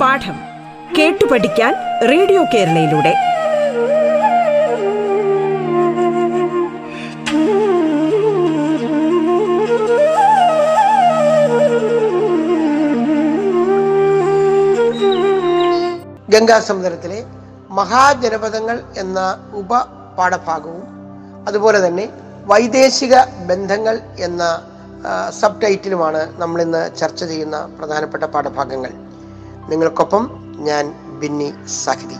പാഠം കേട്ടു പഠിക്കാൻ റേഡിയോ കേരളയിലൂടെ. ഗംഗാസമുദ്രത്തിലെ മഹാജനപദങ്ങൾ എന്ന ഉപപാഠഭാഗവും അതുപോലെ തന്നെ വൈദേശിക ബന്ധങ്ങൾ എന്ന സബ് ടൈറ്റിലുമാണ് നമ്മളിന്ന് ചർച്ച ചെയ്യുന്ന പ്രധാനപ്പെട്ട പാഠഭാഗങ്ങൾ. നിങ്ങൾക്കൊപ്പം ഞാൻ ബിന്നി സാഹിതി.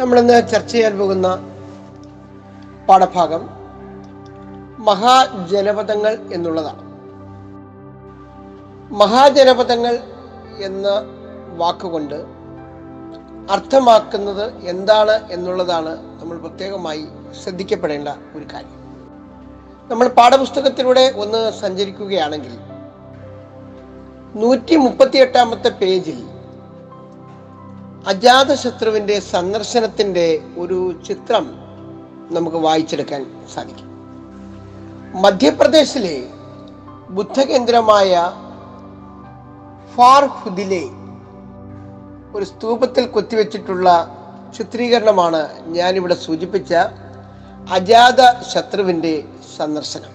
നമ്മളിന്ന് ചർച്ച ചെയ്യാൻ പോകുന്ന പാഠഭാഗം മഹാജനപദങ്ങൾ എന്നുള്ളതാണ്. മഹാജനപദങ്ങൾ എന്ന വാക്കുകൊണ്ട് അർത്ഥമാക്കുന്നത് എന്താണ് എന്നുള്ളതാണ് നമ്മൾ പ്രത്യേകമായി ശ്രദ്ധിക്കപ്പെടേണ്ട ഒരു കാര്യം. നമ്മൾ പാഠപുസ്തകത്തിലൂടെ ഒന്ന് സഞ്ചരിക്കുകയാണെങ്കിൽ നൂറ്റി മുപ്പത്തി എട്ടാമത്തെ പേജിൽ അജാതശത്രുവിന്റെ സന്ദർശനത്തിന്റെ ഒരു ചിത്രം നമുക്ക് വായിച്ചെടുക്കാൻ സാധിക്കും. മധ്യപ്രദേശിലെ ബുദ്ധകേന്ദ്രമായ ഫാർഹുദിലെ ഒരു സ്തൂപത്തിൽ കൊത്തിവെച്ചിട്ടുള്ള ചിത്രീകരണമാണ് ഞാനിവിടെ സൂചിപ്പിച്ച അജാത ശത്രുവിന്റെ സന്ദർശനം.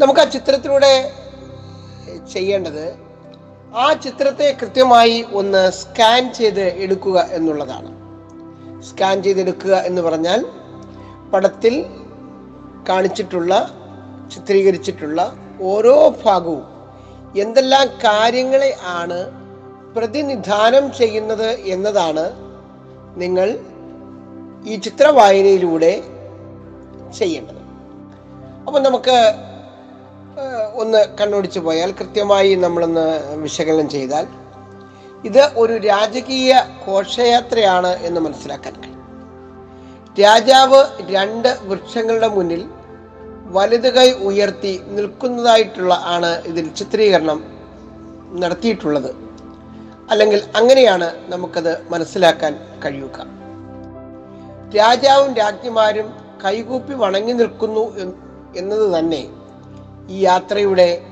നമുക്ക് ആ ചിത്രത്തിലൂടെ ചെയ്യേണ്ടത് ആ ചിത്രത്തെ കൃത്യമായി ഒന്ന് സ്കാൻ ചെയ്ത് എടുക്കുക എന്നുള്ളതാണ്. സ്കാൻ ചെയ്തെടുക്കുക എന്ന് പറഞ്ഞാൽ പടത്തിൽ കാണിച്ചിട്ടുള്ള ചിത്രീകരിച്ചിട്ടുള്ള ഓരോ ഭാഗവും എന്തെല്ലാം കാര്യങ്ങളെ ആണ് പ്രതിനിധാനം ചെയ്യുന്നത് എന്നതാണ് നിങ്ങൾ ഈ ചിത്രവായനയിലൂടെ ചെയ്യേണ്ടത്. അപ്പം നമുക്ക് ഒന്ന് കണ്ണോടിച്ചു പോയാൽ കൃത്യമായി നമ്മളൊന്ന് വിശകലനം ചെയ്താൽ ഇത് ഒരു രാജകീയ ഘോഷയാത്രയാണ് എന്ന് മനസ്സിലാക്കാൻ കഴിയും. രാജാവ് രണ്ട് വൃക്ഷങ്ങളുടെ മുന്നിൽ വലുത് കൈ ഉയർത്തി നിൽക്കുന്നതായിട്ടുള്ള ആണ് ഇതിൽ ചിത്രീകരണം നടത്തിയിട്ടുള്ളത്. അല്ലെങ്കിൽ അങ്ങനെയാണ് നമുക്കത് മനസ്സിലാക്കാൻ കഴിയുക. രാജാവും രാജ്ഞിമാരും കൈകൂപ്പി വണങ്ങി നിൽക്കുന്നു എന്ന് എന്നത് തന്നെ ഈ യാത്രയുടെ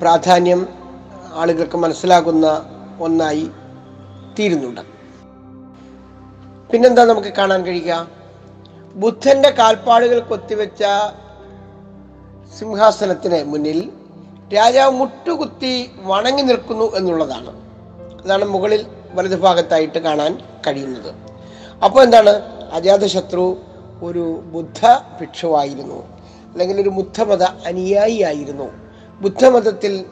പ്രാധാന്യം ആളുകൾക്ക് മനസ്സിലാകുന്ന ഒന്നായി തീരുന്നുണ്ട്. പിന്നെന്താ നമുക്ക് കാണാൻ കഴിയുക? ബുദ്ധന്റെ കാൽപ്പാടുകൾ കൊത്തിവെച്ച സിംഹാസനത്തിന് മുന്നിൽ രാജാവ് മുട്ടുകുത്തി വണങ്ങി നിൽക്കുന്നു എന്നുള്ളതാണ്. അതാണ് മുകളിൽ വലതുഭാഗത്തായിട്ട് കാണാൻ കഴിയുന്നത്. അപ്പോൾ എന്താണ്? അജാതശത്രു ഒരു ബുദ്ധ ഭിക്ഷുവായിരുന്നു. അല്ലെങ്കിൽ ഒരു ബുദ്ധമത അനുയായിയായിരുന്നു ബുദ്ധമതത്തിൽ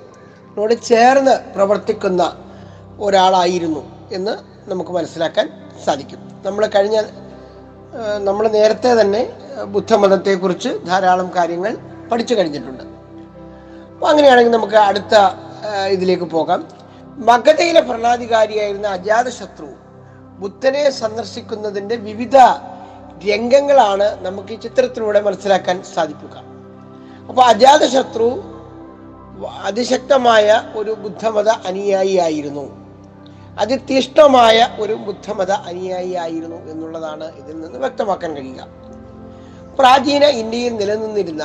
നോട് ചേർന്ന് പ്രവർത്തിക്കുന്ന ഒരാളായിരുന്നു എന്ന് നമുക്ക് മനസ്സിലാക്കാൻ സാധിക്കും. നമ്മൾ കഴിഞ്ഞ നമ്മൾ നേരത്തെ തന്നെ ബുദ്ധമതത്തെക്കുറിച്ച് ധാരാളം കാര്യങ്ങൾ പഠിച്ചു കഴിഞ്ഞിട്ടുണ്ട്. അങ്ങനെയാണെങ്കിൽ നമുക്ക് അടുത്ത ഇതിലേക്ക് പോകാം. മഗധയിലെ ഭരണാധികാരിയായിരുന്ന അജാതശത്രു ബുദ്ധനെ സന്ദർശിക്കുന്നതിന്റെ വിവിധ രംഗങ്ങളാണ് നമുക്ക് ഈ ചിത്രത്തിലൂടെ മനസ്സിലാക്കാൻ സാധിക്കുക. അപ്പോൾ അജാതശത്രു അതിശക്തമായ ഒരു ബുദ്ധമത അനുയായിയായിരുന്നു അതിതീഷ്ണമായ ഒരു ബുദ്ധമത അനുയായിയായിരുന്നു എന്നുള്ളതാണ് ഇതിൽ നിന്ന് വ്യക്തമാക്കാൻ കഴിയുക. പ്രാചീന ഇന്ത്യയിൽ നിലനിന്നിരുന്ന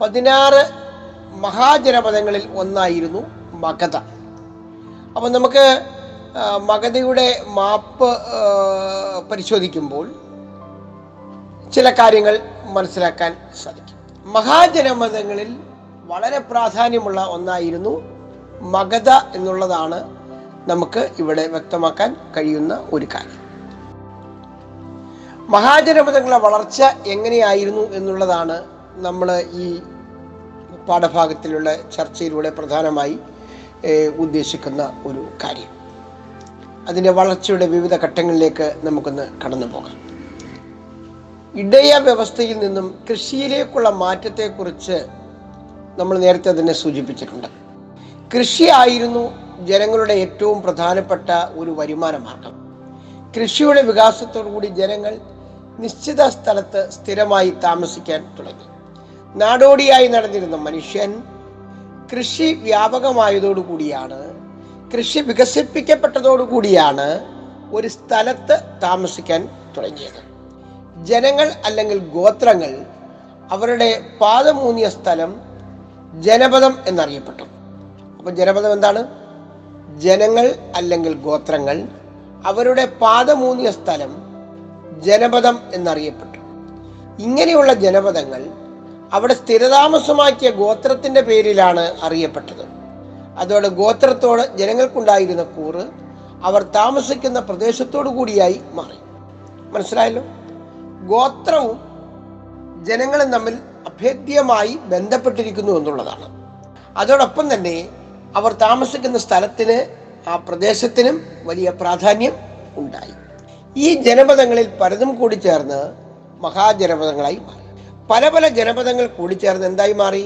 പതിനാറ് മഹാജനപദങ്ങളിൽ ഒന്നായിരുന്നു മഗധ. അപ്പം നമുക്ക് മഗധയുടെ മാപ്പ് പരിശോധിക്കുമ്പോൾ ചില കാര്യങ്ങൾ മനസ്സിലാക്കാൻ സാധിക്കും. മഹാജനപദങ്ങളിൽ വളരെ പ്രാധാന്യമുള്ള ഒന്നായിരുന്നു മഗധ എന്നുള്ളതാണ് നമുക്ക് ഇവിടെ വ്യക്തമാക്കാൻ കഴിയുന്ന ഒരു കാര്യം. മഹാജനപദങ്ങളുടെ വളർച്ച എങ്ങനെയായിരുന്നു എന്നുള്ളതാണ് നമ്മൾ ഈ പാഠഭാഗത്തിലുള്ള ചർച്ചയിലൂടെ പ്രധാനമായി ഉദ്ദേശിക്കുന്ന ഒരു കാര്യം. അതിന്റെ വളർച്ചയുടെ വിവിധ ഘട്ടങ്ങളിലേക്ക് നമുക്കൊന്ന് കടന്നു പോകാം ഇടയ വ്യവസ്ഥയിൽ നിന്നും കൃഷിയിലേക്കുള്ള മാറ്റത്തെക്കുറിച്ച് നമ്മൾ നേരത്തെ തന്നെ സൂചിപ്പിച്ചിട്ടുണ്ട്. കൃഷിയായിരുന്നു ജനങ്ങളുടെ ഏറ്റവും പ്രധാനപ്പെട്ട ഒരു വരുമാന മാർഗം. കൃഷിയുടെ വികാസത്തോടുകൂടി ജനങ്ങൾ നിശ്ചിത സ്ഥലത്ത് സ്ഥിരമായി താമസിക്കാൻ തുടങ്ങി. നാടോടിയായി നടന്നിരുന്ന മനുഷ്യൻ കൃഷി വ്യാപകമായതോടുകൂടിയാണ് കൃഷി വികസിപ്പിക്കപ്പെട്ടതോടുകൂടിയാണ് ഒരു സ്ഥലത്ത് താമസിക്കാൻ തുടങ്ങിയത്. ജനങ്ങൾ അല്ലെങ്കിൽ ഗോത്രങ്ങൾ അവരുടെ പാദമൂന്നിയ സ്ഥലം ജനപദം എന്നറിയപ്പെട്ടു. അപ്പൊ ജനപദം എന്താണ്? ജനങ്ങൾ അല്ലെങ്കിൽ ഗോത്രങ്ങൾ അവരുടെ പാദമൂന്നിയ സ്ഥലം ജനപദം എന്നറിയപ്പെട്ടു. ഇങ്ങനെയുള്ള ജനപദങ്ങൾ അവിടെ സ്ഥിരതാമസമാക്കിയ ഗോത്രത്തിന്റെ പേരിലാണ് അറിയപ്പെട്ടത്. അതോടെ ഗോത്രത്തോട് ജനങ്ങൾക്കുണ്ടായിരുന്ന കൂറ് അവർ താമസിക്കുന്ന പ്രദേശത്തോടു കൂടിയായി മാറി. മനസ്സിലായല്ലോ? ഗോത്രവും ജനങ്ങളും തമ്മിൽ അഭേദ്യമായി ബന്ധപ്പെട്ടിരിക്കുന്നു എന്നുള്ളതാണ്. അതോടൊപ്പം തന്നെ അവർ താമസിക്കുന്ന സ്ഥലത്തിന് ആ പ്രദേശത്തിനും വലിയ പ്രാധാന്യം ഉണ്ടായി. ഈ ജനപദങ്ങളിൽ പലതും കൂടി ചേർന്ന് മഹാജനപദങ്ങളായി മാറി. പല പല ജനപദങ്ങൾ കൂടിച്ചേർന്ന് എന്തായി മാറി?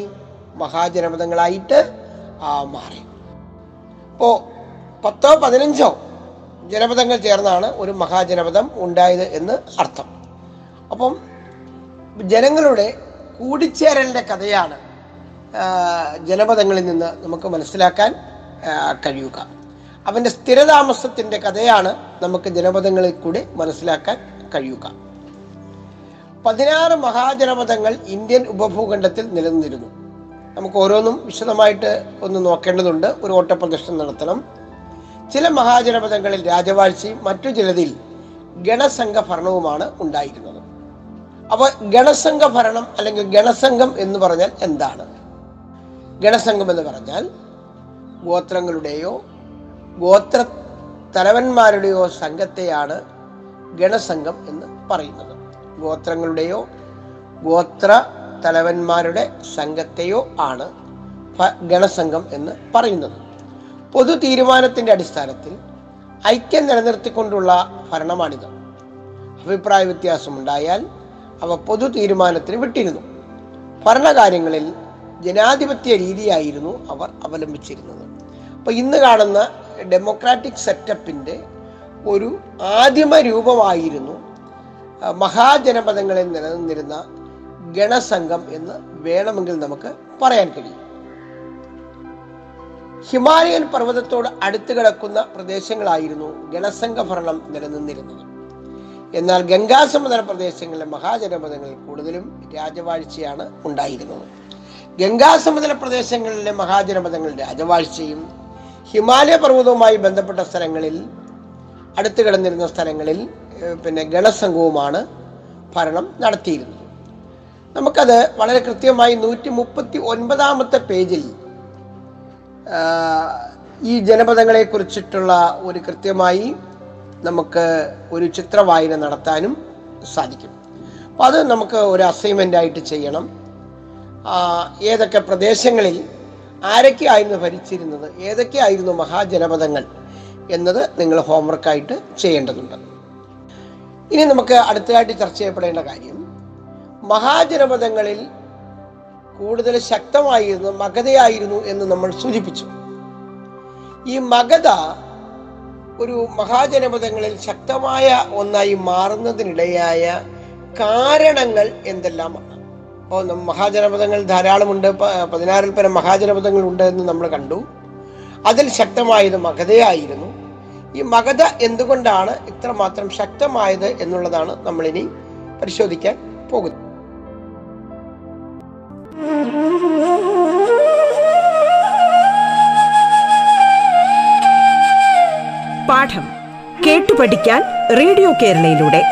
മഹാജനപദങ്ങളായിട്ട് മാറി. ഇപ്പോൾ പത്തോ പതിനഞ്ചോ ജനപദങ്ങൾ ചേർന്നാണ് ഒരു മഹാജനപദം ഉണ്ടായത് എന്ന് അർത്ഥം. അപ്പം ജനങ്ങളുടെ കൂടിച്ചേരലിന്റെ കഥയാണ് ജനപദങ്ങളിൽ നിന്ന് നമുക്ക് മനസ്സിലാക്കാൻ കഴിയുക. അവന്റെ സ്ഥിരതാമസത്തിന്റെ കഥയാണ് നമുക്ക് ജനപദങ്ങളിൽ കൂടി മനസ്സിലാക്കാൻ കഴിയുക. പതിനാറ് മഹാജനപഥങ്ങൾ ഇന്ത്യൻ ഉപഭൂഖണ്ഡത്തിൽ നിലനിന്നിരുന്നു. നമുക്ക് ഓരോന്നും വിശദമായിട്ട് ഒന്ന് നോക്കേണ്ടതുണ്ട്. ഒരു ഓട്ടപ്രദർശനം നടത്തണം. ചില മഹാജനപഥങ്ങളിൽ രാജവാഴ്ചയും മറ്റു ചിലതിൽ ഗണസംഘ ഭരണവുമാണ് ഉണ്ടായിരുന്നത്. അപ്പോൾ ഗണസംഘ ഭരണം അല്ലെങ്കിൽ ഗണസംഘം എന്ന് പറഞ്ഞാൽ എന്താണ്? ഗണസംഘം എന്ന് പറഞ്ഞാൽ ഗോത്രങ്ങളുടെയോ ഗോത്ര തലവന്മാരുടെയോ സംഘത്തെയാണ് ഗണസംഘം എന്ന് പറയുന്നത്. ഗോത്രങ്ങളുടെയോ ഗോത്ര തലവന്മാരുടെ സംഘത്തെയോ ആണ് ഗണസംഘം എന്ന് പറയുന്നത്. പൊതു തീരുമാനത്തിന്റെ അടിസ്ഥാനത്തിൽ ഐക്യം നിലനിർത്തിക്കൊണ്ടുള്ള ഭരണമാണിത്. അഭിപ്രായ വ്യത്യാസമുണ്ടായാൽ അവ പൊതു തീരുമാനത്തിന് വിട്ടിരുന്നു. ഭരണകാര്യങ്ങളിൽ ജനാധിപത്യ രീതിയായിരുന്നു അവർ അവലംബിച്ചിരുന്നത്. അപ്പോൾ ഇന്ന് കാണുന്ന ഡെമോക്രാറ്റിക് സെറ്റപ്പിന്റെ ഒരു ആദിമ രൂപമായിരുന്നു മഹാജനപദങ്ങളിൽ നിലനിന്നിരുന്ന ഗണസംഘം എന്ന് വേണമെങ്കിൽ നമുക്ക് പറയാൻ കഴിയും. ഹിമാലയൻ പർവതത്തോട് അടുത്ത് കിടക്കുന്ന പ്രദേശങ്ങളായിരുന്നു ഗണസംഘ ഭരണം നിലനിന്നിരുന്നത്. എന്നാൽ ഗംഗാസമുദ്ര പ്രദേശങ്ങളിലെ മഹാജനപദങ്ങളിൽ കൂടുതലും രാജവാഴ്ചയാണ് ഉണ്ടായിരുന്നത്. ഗംഗാസമുദ്ര പ്രദേശങ്ങളിലെ മഹാജനപദങ്ങൾ രാജവാഴ്ചയും ഹിമാലയ പർവതവുമായി ബന്ധപ്പെട്ട സ്ഥലങ്ങളിൽ അടുത്ത് കിടന്നിരുന്ന സ്ഥലങ്ങളിൽ പിന്നെ ഗണസംഘവുമാണ് ഭരണം നടത്തിയിരുന്നത്. നമുക്കത് വളരെ കൃത്യമായി നൂറ്റി മുപ്പത്തി ഒൻപതാമത്തെ പേജിൽ ഈ ജനപദങ്ങളെ കുറിച്ചിട്ടുള്ള ഒരു കൃത്യമായി നമുക്ക് ഒരു ചിത്രവായന നടത്താനും സാധിക്കും. അപ്പം അത് നമുക്ക് ഒരു അസൈൻമെന്റ് ആയിട്ട് ചെയ്യണം ഏതൊക്കെ പ്രദേശങ്ങളിൽ ആരൊക്കെയായിരുന്നു ഭരിച്ചിരുന്നത് ഏതൊക്കെയായിരുന്നു മഹാജനപദങ്ങൾ എന്നത് നിങ്ങൾ ഹോംവർക്കായിട്ട് ചെയ്യേണ്ടതുണ്ട്. ഇനി നമുക്ക് അടുത്തതായിട്ട് ചർച്ച ചെയ്യപ്പെടേണ്ട കാര്യം മഹാജനപദങ്ങളിൽ കൂടുതൽ ശക്തമായിരുന്നു മഗധയായിരുന്നു എന്ന് നമ്മൾ സൂചിപ്പിച്ചു. ഈ മഗധ ഒരു മഹാജനപദങ്ങളിൽ ശക്തമായ ഒന്നായി മാറുന്നതിനിടയായ കാരണങ്ങൾ എന്തെല്ലാമാണ്? അപ്പോൾ മഹാജനപദങ്ങൾ ധാരാളമുണ്ട് പതിനാറിൽ പരം മഹാജനപദങ്ങൾ ഉണ്ട് എന്ന് നമ്മൾ കണ്ടു. അതിൽ ശക്തമായത് മഗധയായിരുന്നു. ഈ മഗധ എന്തുകൊണ്ടാണ് ഇത്രമാത്രം ശക്തമായത് എന്നുള്ളതാണ് നമ്മളിനി പരിശോധിക്കാൻ പോകുന്നത്. പാഠം കേട്ടു പഠിക്കാൻ റേഡിയോ കേരളയിലൂടെ.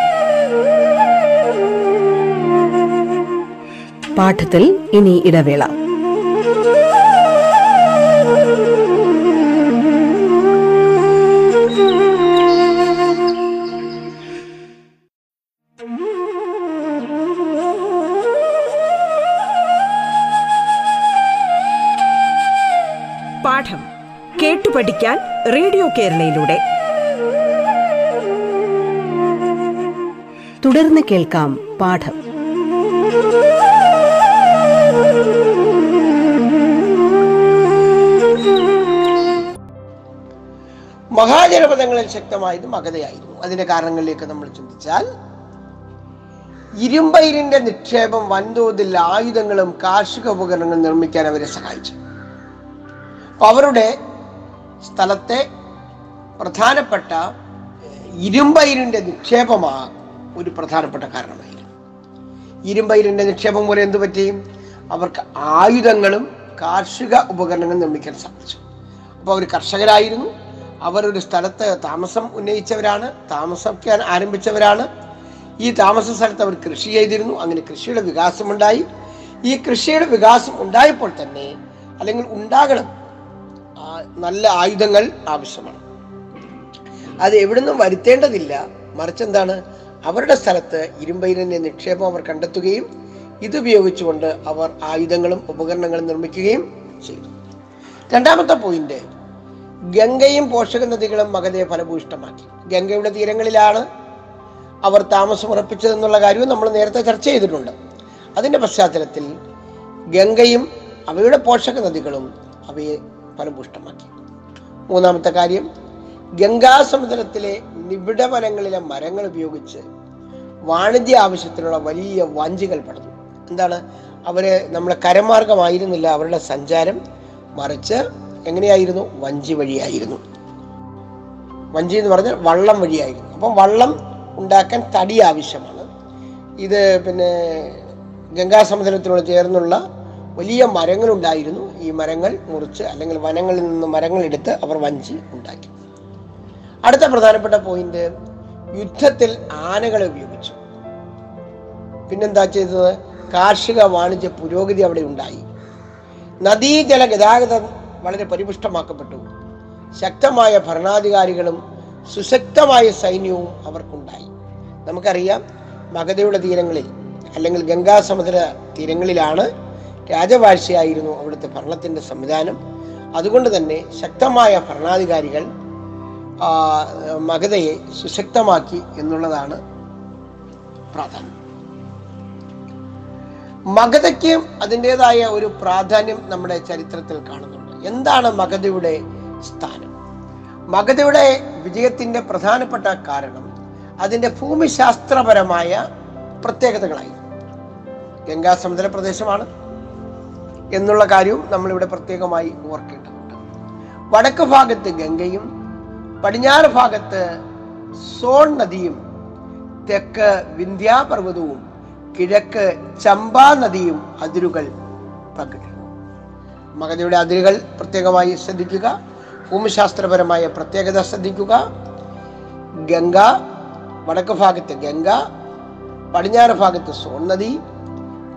പാഠത്തിൽ ഇനി ഇടവേള. പാഠം കേട്ടു പഠിക്കാൻ റേഡിയോ കേരളയിലൂടെ. തുടർന്ന് കേൾക്കാം പാഠം. മഹാജനപദങ്ങളിൽ ശക്തമായത് മകതയായിരുന്നു അതിന്റെ കാരണങ്ങളിലേക്ക് നമ്മൾ ചിന്തിച്ചാൽ ഇരുമ്പയിരിന്റെ നിക്ഷേപം വൻതോതിൽ ആയുധങ്ങളും കാർഷിക ഉപകരണങ്ങളും നിർമ്മിക്കാൻ അവരെ സഹായിച്ചു. അവരുടെ സ്ഥലത്തെ പ്രധാനപ്പെട്ട ഇരുമ്പയിരിന്റെ നിക്ഷേപമാ ഒരു പ്രധാനപ്പെട്ട കാരണമായിരുന്നു ഇരുമ്പയിരിന്റെ നിക്ഷേപം പോലെ എന്തു പറ്റി? അവർക്ക് ആയുധങ്ങളും കാർഷിക ഉപകരണങ്ങളും നിർമ്മിക്കാൻ സാധിച്ചു. അപ്പോൾ അവർ കർഷകരായിരുന്നു. അവർ ഒരു സ്ഥലത്ത് താമസം ഉന്നയിച്ചവരാണ്. താമസിക്കാൻ ആരംഭിച്ചവരാണ്. ഈ താമസ സ്ഥലത്ത് അവർ കൃഷി ചെയ്തിരുന്നു. അങ്ങനെ കൃഷിയുടെ വികാസമുണ്ടായി. ഈ കൃഷിയുടെ വികാസം ഉണ്ടായപ്പോൾ തന്നെ അല്ലെങ്കിൽ ഉണ്ടാകണം നല്ല ആയുധങ്ങൾ ആവശ്യമാണ്. അത് എവിടുന്നും വരുത്തേണ്ടതില്ല. മറിച്ച് എന്താണ്? അവരുടെ സ്ഥലത്ത് ഇരുമ്പയിരിന്റെ നിക്ഷേപം അവർ കണ്ടെത്തുകയും ഇതുപയോഗിച്ചുകൊണ്ട് അവർ ആയുധങ്ങളും ഉപകരണങ്ങളും നിർമ്മിക്കുകയും ചെയ്തു. രണ്ടാമത്തെ പോയിന്റ് ഗംഗയും പോഷക നദികളും മഗധയെ ഫലഭൂയിഷ്ടമാക്കി. ഗംഗയുടെ തീരങ്ങളിലാണ് അവർ താമസമുറപ്പിച്ചതെന്നുള്ള കാര്യവും നമ്മൾ നേരത്തെ ചർച്ച ചെയ്തിട്ടുണ്ട്. അതിന്റെ പശ്ചാത്തലത്തിൽ ഗംഗയും അവയുടെ പോഷക നദികളും അവയെ ഫലഭൂഷ്ടമാക്കി. മൂന്നാമത്തെ കാര്യം ഗംഗാസമുദ്രത്തിലെ നിബിഡ വനങ്ങളിലെ മരങ്ങൾ ഉപയോഗിച്ച് വാണിജ്യ ആവശ്യത്തിനുള്ള വലിയ വഞ്ചികൾ പടർന്നു. എന്താണ്? അവർ നമ്മുടെ കരമാർഗമായിരുന്നില്ല അവരുടെ സഞ്ചാരം മറിച്ച് എങ്ങനെയായിരുന്നു? വഞ്ചി വഴിയായിരുന്നു. വഞ്ചി എന്ന് പറഞ്ഞാൽ വള്ളം വഴിയായിരുന്നു. അപ്പം വള്ളം ഉണ്ടാക്കാൻ തടി ആവശ്യമാണ്. ഇത് പിന്നെ ഗംഗാസമുദ്രത്തിനോട് ചേർന്നുള്ള വലിയ മരങ്ങളുണ്ടായിരുന്നു. ഈ മരങ്ങൾ മുറിച്ച് അല്ലെങ്കിൽ വനങ്ങളിൽ നിന്ന് മരങ്ങൾ എടുത്ത് അവർ വഞ്ചി ഉണ്ടാക്കി. അടുത്ത പ്രധാനപ്പെട്ട പോയിന്റ് യുദ്ധത്തിൽ ആനകളെ ഉപയോഗിച്ചു. പിന്നെന്താ ചെയ്തത്? കാർഷിക വാണിജ്യ പുരോഗതി അവിടെ ഉണ്ടായി. നദീജല ഗതാഗതം വളരെ പരിപുഷ്ടമാക്കപ്പെട്ടു. ശക്തമായ ഭരണാധികാരികളും സുശക്തമായ സൈന്യവും അവർക്കുണ്ടായി. നമുക്കറിയാം മഗധയുടെ തീരങ്ങളിൽ അല്ലെങ്കിൽ ഗംഗാസമുദ്ര തീരങ്ങളിലാണ് രാജവാഴ്ചയായിരുന്നു അവിടുത്തെ ഭരണത്തിന്റെ സംവിധാനം. അതുകൊണ്ട് തന്നെ ശക്തമായ ഭരണാധികാരികൾ മഗധയെ സുശക്തമാക്കി എന്നുള്ളതാണ് പ്രാധാന്യം. മഗധയ്ക്ക് അതിന്റെതായ ഒരു പ്രാധാന്യം നമ്മുടെ ചരിത്രത്തിൽ കാണുന്നുണ്ട്. എന്താണ് മഗധയുടെ സ്ഥാനം? മഗധയുടെ വിജയത്തിന്റെ പ്രധാനപ്പെട്ട കാരണം അതിന്റെ ഭൂമിശാസ്ത്രപരമായ പ്രത്യേകതകളായി ഗംഗാസമുദ്ര പ്രദേശമാണ്. എന്നുള്ള കാര്യവും നമ്മളിവിടെ പ്രത്യേകമായി ഓർക്കേണ്ടതുണ്ട്. വടക്ക് ഭാഗത്ത് ഗംഗയും പടിഞ്ഞാറ് ഭാഗത്ത് സോൺ നദിയും തെക്ക് വിന്ധ്യാപർവതവും കിഴക്ക് ചമ്പാ നദിയും അതിരുകൾ പങ്കിടുന്നു മകതയുടെ അതിരുകൾ പ്രത്യേകമായി ശ്രദ്ധിക്കുക. ഭൂമിശാസ്ത്രപരമായ പ്രത്യേകത ശ്രദ്ധിക്കുക. ഗംഗ വടക്ക് ഭാഗത്ത് ഗംഗ പടിഞ്ഞാറ് ഭാഗത്ത് സോൺ നദി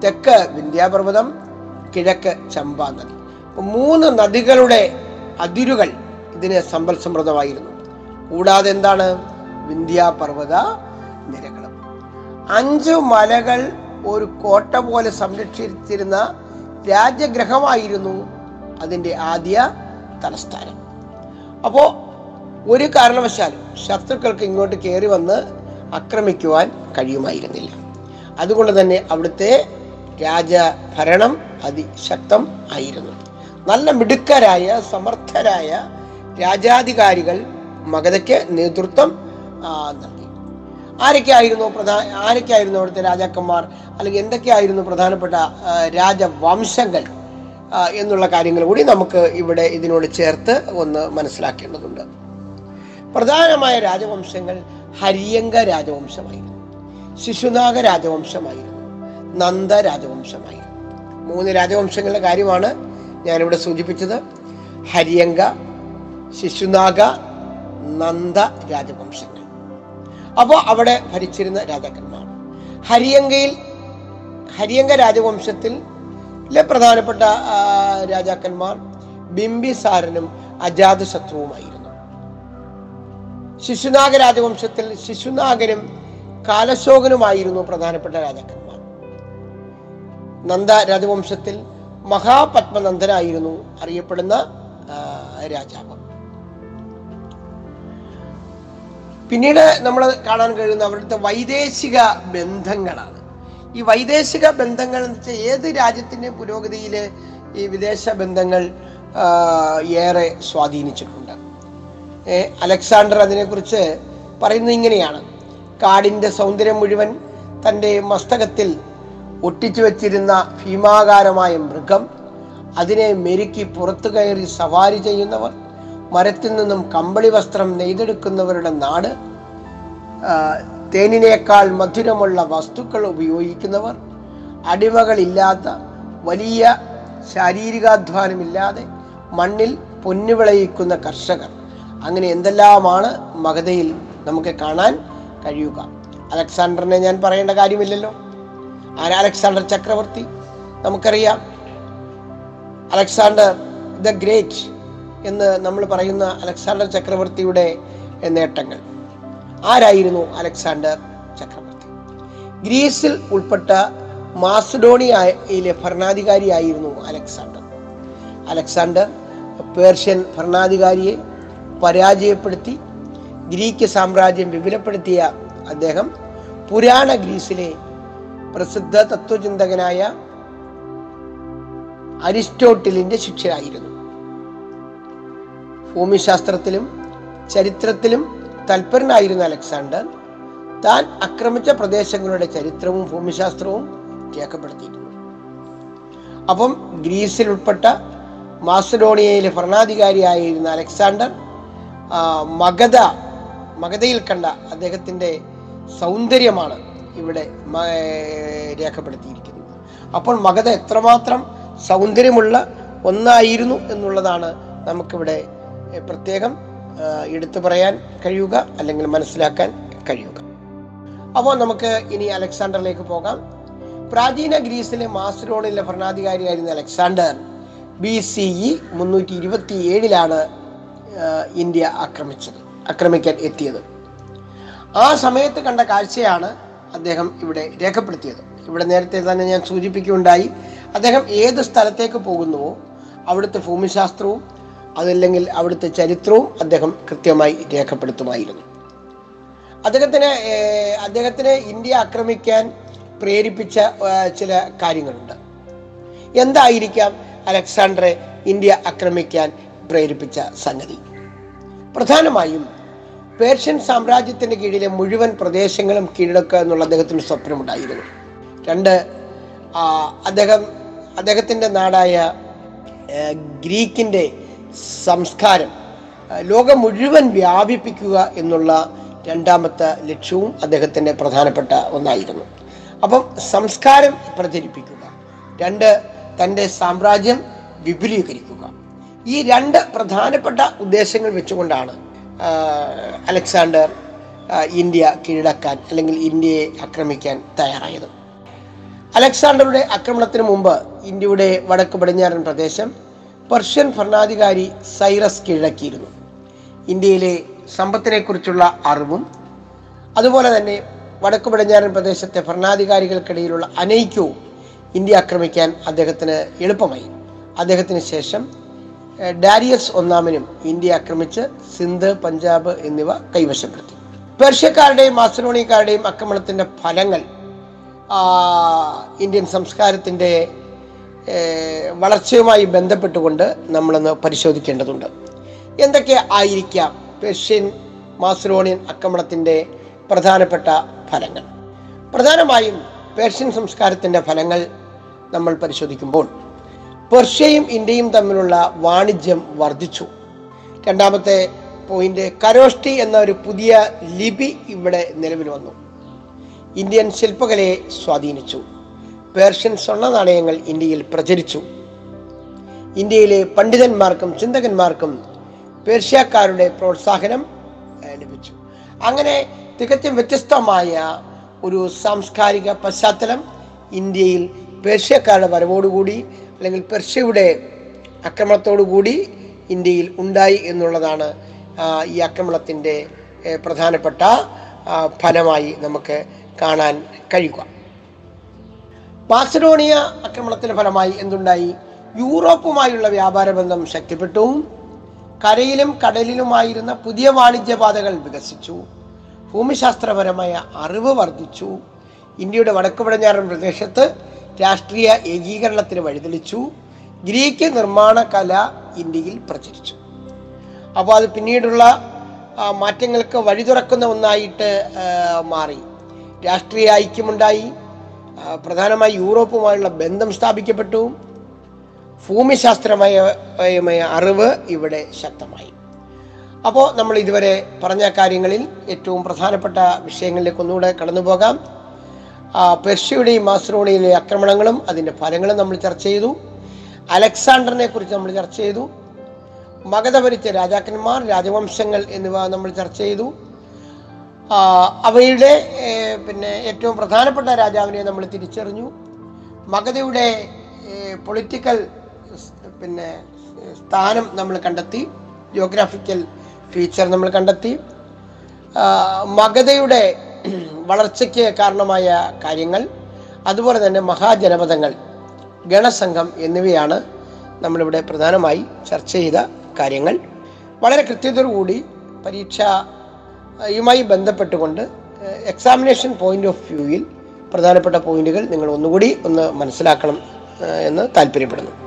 തെക്ക് വിന്ധ്യാപർവതം കിഴക്ക് ചമ്പാ നദി മൂന്ന് നദികളുടെ അതിരുകൾ ഇതിന് സമ്പൽ സമൃദ്ധമായിരുന്നു കൂടാതെ എന്താണ്? വിന്ധ്യാപർവത നിരകളും. അഞ്ച് മലകൾ ഒരു കോട്ട പോലെ സംരക്ഷിച്ചിരുന്ന രാജ്യഗ്രഹമായിരുന്നു അതിന്റെ ആദ്യ തലസ്ഥാനം. അപ്പോ ഒരു കാരണവശാലും ശത്രുക്കൾക്ക് ഇങ്ങോട്ട് കയറി വന്ന് ആക്രമിക്കുവാൻ കഴിയുമായിരുന്നില്ല. അതുകൊണ്ട് തന്നെ അവിടുത്തെ രാജഭരണം അതിശക്തം ആയിരുന്നു. നല്ല മിടുക്കരായ സമർത്ഥരായ രാജാധികാരികൾ മഗധയ്ക്ക് നേതൃത്വം നൽകി. ആരൊക്കെയായിരുന്നു പ്രധാന ആരൊക്കെയായിരുന്നു അവിടുത്തെ രാജാക്കന്മാർ? അല്ലെങ്കിൽ എന്തൊക്കെയായിരുന്നു പ്രധാനപ്പെട്ട രാജവംശങ്ങൾ എന്നുള്ള കാര്യങ്ങൾ കൂടി നമുക്ക് ഇവിടെ ഇതിനോട് ചേർത്ത് ഒന്ന് മനസ്സിലാക്കേണ്ടതുണ്ട്. പ്രധാനമായ രാജവംശങ്ങൾ ഹരിയങ്ക രാജവംശമായിരുന്നു. ശിശുനാഗ രാജവംശമായിരുന്നു. നന്ദ രാജവംശമായി മൂന്ന് രാജവംശങ്ങളുടെ കാര്യമാണ് ഞാനിവിടെ സൂചിപ്പിച്ചത്. ഹരിയങ്ക ശിശുനാഗ നന്ദ രാജവംശങ്ങൾ. അപ്പോൾ അവിടെ ഭരിച്ചിരുന്ന രാജാക്കന്മാർ. ഹരിയങ്കയിൽ ഹരിയങ്ക രാജവംശത്തിൽ പ്രധാനപ്പെട്ട രാജാക്കന്മാർ ബിംബിസാരനും അജാതശത്രുവുമായിരുന്നു. ശിശുനാഗ രാജവംശത്തിൽ ശിശുനാഗനും കാലശോകനുമായിരുന്നു പ്രധാനപ്പെട്ട രാജാക്കന്മാർ. നന്ദ രാജവംശത്തിൽ മഹാപത്മനന്ദനായിരുന്നു അറിയപ്പെടുന്ന രാജാവ്. പിന്നീട് നമ്മൾ കാണാൻ കഴിയുന്ന അവിടുത്തെ വൈദേശിക ബന്ധങ്ങളാണ്. ഈ വൈദേശിക ബന്ധങ്ങൾ എന്ന് വെച്ചാൽ ഏത് രാജ്യത്തിന്റെ പുരോഗതിയിൽ ഈ വിദേശ ബന്ധങ്ങൾ ഏറെ സ്വാധീനിച്ചിട്ടുണ്ട്? അലക്സാണ്ടർ അതിനെക്കുറിച്ച് പറയുന്നത് ഇങ്ങനെയാണ്. കാടിന്റെ സൗന്ദര്യം മുഴുവൻ തന്റെ മസ്തകത്തിൽ ഒട്ടിച്ചു വെച്ചിരുന്ന ഭീമാകാരമായ മൃഗം അതിനെ മെരുക്കി പുറത്തു കയറി സവാരി ചെയ്യുന്നവർ മരത്തിൽ നിന്നും കമ്പിളി വസ്ത്രം നെയ്തെടുക്കുന്നവരുടെ നാട് തേനിനേക്കാൾ മധുരമുള്ള വസ്തുക്കൾ ഉപയോഗിക്കുന്നവർ അടിമകളില്ലാത്ത വലിയ ശാരീരികാധ്വാനമില്ലാതെ മണ്ണിൽ പൊന്നു വിളയിക്കുന്ന കർഷകർ. അങ്ങനെ എന്തെല്ലാമാണ് മഗധയിൽ നമുക്ക് കാണാൻ കഴിയുക? അലക്സാണ്ടറിനെ ഞാൻ പറയേണ്ട കാര്യമില്ലല്ലോ. ആരാ അലക്സാണ്ടർ ചക്രവർത്തി? നമുക്കറിയാം. അലക്സാണ്ടർ ദ ഗ്രേറ്റ് എന്ന് നമ്മൾ പറയുന്ന അലക്സാണ്ടർ ചക്രവർത്തിയുടെ നേട്ടങ്ങൾ. ആരായിരുന്നു അലക്സാണ്ടർ ചക്രവർത്തി? ഗ്രീസിൽ ഉൾപ്പെട്ട മാസഡോണിയയിലെ ഭരണാധികാരിയായിരുന്നു അലക്സാണ്ടർ. അലക്സാണ്ടർ പേർഷ്യൻ ഭരണാധികാരിയെ പരാജയപ്പെടുത്തി ഗ്രീക്ക് സാമ്രാജ്യം വിപുലപ്പെടുത്തിയ അദ്ദേഹം പുരാണ ഗ്രീസിലെ പ്രസിദ്ധ തത്വചിന്തകനായ അരിസ്റ്റോട്ടിലിന്റെ ശിക്ഷയായിരുന്നു ഭൂമിശാസ്ത്രത്തിലും ചരിത്രത്തിലും തൽപരനായിരുന്ന അലക്സാണ്ടർ താൻ ആക്രമിച്ച പ്രദേശങ്ങളുടെ ചരിത്രവും ഭൂമിശാസ്ത്രവും രേഖപ്പെടുത്തിയിരുന്നു അപ്പം ഗ്രീസിൽ ഉൾപ്പെട്ട മാസഡോണിയയിലെ ഭരണാധികാരിയായിരുന്ന അലക്സാണ്ടർ മഗധ മഗധയിൽ കണ്ട അദ്ദേഹത്തിന്റെ സൗന്ദര്യമാണ് ഇവിടെ രേഖപ്പെടുത്തിയിരിക്കുന്നത് അപ്പോൾ മഗധ എത്രമാത്രം സൗന്ദര്യമുള്ള ഒന്നായിരുന്നു എന്നുള്ളതാണ് നമുക്കിവിടെ പ്രത്യേകം എടുത്തു പറയാൻ കഴിയുക അല്ലെങ്കിൽ മനസ്സിലാക്കാൻ കഴിയുക. അപ്പോൾ നമുക്ക് ഇനി അലക്സാണ്ടറിലേക്ക് പോകാം. പ്രാചീന ഗ്രീസിലെ മാസ്റ്ററോണിലെ ഭരണാധികാരിയായിരുന്ന അലക്സാണ്ടർ ബി സി ഇ മുന്നൂറ്റി ഇരുപത്തി ഏഴിലാണ് ഇന്ത്യ ആക്രമിച്ചത് ആക്രമിക്കാൻ എത്തിയത്. ആ സമയത്ത് കണ്ട കാഴ്ചയാണ് അദ്ദേഹം ഇവിടെ രേഖപ്പെടുത്തിയത്. ഇവിടെ നേരത്തെ തന്നെ ഞാൻ സൂചിപ്പിക്കുകയുണ്ടായി അദ്ദേഹം ഏത് സ്ഥലത്തേക്ക് പോകുന്നുവോ അവിടുത്തെ ഭൂമിശാസ്ത്രവും അതല്ലെങ്കിൽ അവിടുത്തെ ചരിത്രവും അദ്ദേഹം കൃത്യമായി രേഖപ്പെടുത്തുമായിരുന്നു. അദ്ദേഹത്തിന് അദ്ദേഹത്തിന് ഇന്ത്യ ആക്രമിക്കാൻ പ്രേരിപ്പിച്ച ചില കാര്യങ്ങളുണ്ട്. എന്തായിരിക്കാം അലക്സാണ്ടറെ ഇന്ത്യ ആക്രമിക്കാൻ പ്രേരിപ്പിച്ച സംഗതി? പ്രധാനമായും പേർഷ്യൻ സാമ്രാജ്യത്തിന്റെ കീഴിലെ മുഴുവൻ പ്രദേശങ്ങളും കീഴടക്കുക എന്നുള്ള അദ്ദേഹത്തിന് സ്വപ്നമുണ്ടായിരുന്നു. രണ്ട് അദ്ദേഹം അദ്ദേഹത്തിന്റെ നാടായ ഗ്രീക്കിന്റെ സംസ്കാരം ലോകം മുഴുവൻ വ്യാപിപ്പിക്കുക എന്നുള്ള രണ്ടാമത്തെ ലക്ഷ്യവും അദ്ദേഹത്തിന്റെ പ്രധാനപ്പെട്ട ഒന്നായിരുന്നു. അപ്പം സംസ്കാരം പ്രചരിപ്പിക്കുക. രണ്ട് തന്റെ സാമ്രാജ്യം വിപുലീകരിക്കുക. ഈ രണ്ട് പ്രധാനപ്പെട്ട ഉദ്ദേശങ്ങൾ വെച്ചുകൊണ്ടാണ് അലക്സാണ്ടർ ഇന്ത്യ കീഴടക്കാൻ അല്ലെങ്കിൽ ഇന്ത്യയെ ആക്രമിക്കാൻ തയ്യാറായത്. അലക്സാണ്ടറുടെ ആക്രമണത്തിന് മുമ്പ് ഇന്ത്യയുടെ വടക്ക് പടിഞ്ഞാറൻ പ്രദേശം പെർഷ്യൻ ഭരണാധികാരി സൈറസ് കീഴടക്കിയിരുന്നു. ഇന്ത്യയിലെ സമ്പത്തിനെക്കുറിച്ചുള്ള അറിവും അതുപോലെ തന്നെ വടക്ക് പടിഞ്ഞാറൻ പ്രദേശത്തെ ഭരണാധികാരികൾക്കിടയിലുള്ള അനൈക്യവും ഇന്ത്യ ആക്രമിക്കാൻ അദ്ദേഹത്തിന് എളുപ്പമായി. അദ്ദേഹത്തിന് ശേഷം ഡാരിയസ് ഒന്നാമനും ഇന്ത്യ ആക്രമിച്ച് സിന്ധ് പഞ്ചാബ് എന്നിവ കൈവശപ്പെടുത്തി. പേർഷ്യക്കാരുടെയും മാസലോണിയക്കാരുടെയും ആക്രമണത്തിന്റെ ഫലങ്ങൾ ഇന്ത്യൻ സംസ്കാരത്തിന്റെ വളർച്ചയുമായി ബന്ധപ്പെട്ടുകൊണ്ട് നമ്മളൊന്ന് പരിശോധിക്കേണ്ടതുണ്ട്. എന്തൊക്കെ ആയിരിക്കാം പേർഷ്യൻ മാസലോണിയൻ ആക്രമണത്തിന്റെ പ്രധാനപ്പെട്ട ഫലങ്ങൾ? പ്രധാനമായും പേർഷ്യൻ സംസ്കാരത്തിന്റെ ഫലങ്ങൾ നമ്മൾ പരിശോധിക്കുമ്പോൾ പെർഷ്യയും ഇന്ത്യയും തമ്മിലുള്ള വാണിജ്യം വർദ്ധിച്ചു. രണ്ടാമത്തെ പോയിന്റ് കരോഷ്ടി എന്ന ഒരു പുതിയ ലിപി ഇവിടെ നിലവിൽ വന്നു. ഇന്ത്യൻ ശില്പകലയെ സ്വാധീനിച്ചു. പേർഷ്യൻ സ്വർണ നാണയങ്ങൾ ഇന്ത്യയിൽ പ്രചരിച്ചു. ഇന്ത്യയിലെ പണ്ഡിതന്മാർക്കും ചിന്തകന്മാർക്കും പേർഷ്യക്കാരുടെ പ്രോത്സാഹനം ലഭിച്ചു. അങ്ങനെ തികച്ചും വ്യത്യസ്തമായ ഒരു സാംസ്കാരിക പശ്ചാത്തലം ഇന്ത്യയിൽ പേർഷ്യക്കാരുടെ വരവോടുകൂടി അല്ലെങ്കിൽ പെർഷ്യയുടെ കൂടി ഇന്ത്യയിൽ ഉണ്ടായി എന്നുള്ളതാണ് ഈ ആക്രമണത്തിന്റെ പ്രധാനപ്പെട്ട ഫലമായി നമുക്ക് കാണാൻ കഴിയുക. മാസഡോണിയ ആക്രമണത്തിന്റെ ഫലമായി എന്തുണ്ടായി? യൂറോപ്പുമായുള്ള വ്യാപാര ബന്ധം ശക്തിപ്പെട്ടു. കരയിലും കടലിലുമായിരുന്ന പുതിയ വാണിജ്യപാതകൾ വികസിച്ചു. ഭൂമിശാസ്ത്രപരമായ അറിവ് വർദ്ധിച്ചു. ഇന്ത്യയുടെ വടക്കു പടിഞ്ഞാറൻ പ്രദേശത്ത് രാഷ്ട്രീയ ഏകീകരണത്തിന് വഴിതെളിച്ചു. ഗ്രീക്ക് നിർമ്മാണ കല ഇന്ത്യയിൽ പ്രചരിച്ചു. അപ്പോൾ അത് പിന്നീടുള്ള മാറ്റങ്ങൾക്ക് വഴി തുറക്കുന്ന ഒന്നായിട്ട് മാറി. രാഷ്ട്രീയ ഐക്യമുണ്ടായി. പ്രധാനമായി യൂറോപ്പുമായുള്ള ബന്ധം സ്ഥാപിക്കപ്പെട്ടു. ഭൂമിശാസ്ത്രമായ മായ അറിവ് ഇവിടെ ശക്തമായി. അപ്പോൾ നമ്മൾ ഇതുവരെ പറഞ്ഞ കാര്യങ്ങളിൽ ഏറ്റവും പ്രധാനപ്പെട്ട വിഷയങ്ങളിലേക്ക് ഒന്നുകൂടെ കടന്നു പോകാം പെർഷ്യയുടെയും മാസ്രോണിയിലെ ആക്രമണങ്ങളും അതിന്റെ ഫലങ്ങളും നമ്മൾ ചർച്ച ചെയ്തു. അലക്സാണ്ടറിനെ കുറിച്ച് നമ്മൾ ചർച്ച ചെയ്തു. മഗധ ഭരിച്ച രാജാക്കന്മാർ രാജവംശങ്ങൾ എന്നിവ നമ്മൾ ചർച്ച ചെയ്തു. അവയുടെ പിന്നെ ഏറ്റവും പ്രധാനപ്പെട്ട രാജാവിനെ നമ്മൾ തിരിച്ചറിഞ്ഞു. മഗധയുടെ പൊളിറ്റിക്കൽ പിന്നെ സ്ഥാനം നമ്മൾ കണ്ടെത്തി. ജിയോഗ്രാഫിക്കൽ ഫീച്ചർ നമ്മൾ കണ്ടെത്തി. മഗധയുടെ വളർച്ചയ്ക്ക് കാരണമായ കാര്യങ്ങൾ അതുപോലെ തന്നെ മഹാജനപദങ്ങൾ ഗണസംഘം എന്നിവയാണ് നമ്മളിവിടെ പ്രധാനമായി ചർച്ച ചെയ്ത കാര്യങ്ങൾ. വളരെ കൃത്യതയോടുകൂടി പരീക്ഷയുമായി ബന്ധപ്പെട്ടുകൊണ്ട് എക്സാമിനേഷൻ പോയിന്റ് ഓഫ് വ്യൂവിൽ പ്രധാനപ്പെട്ട പോയിന്റുകൾ നിങ്ങൾ ഒന്നുകൂടി ഒന്ന് മനസ്സിലാക്കണം എന്ന് താല്പര്യപ്പെടുന്നു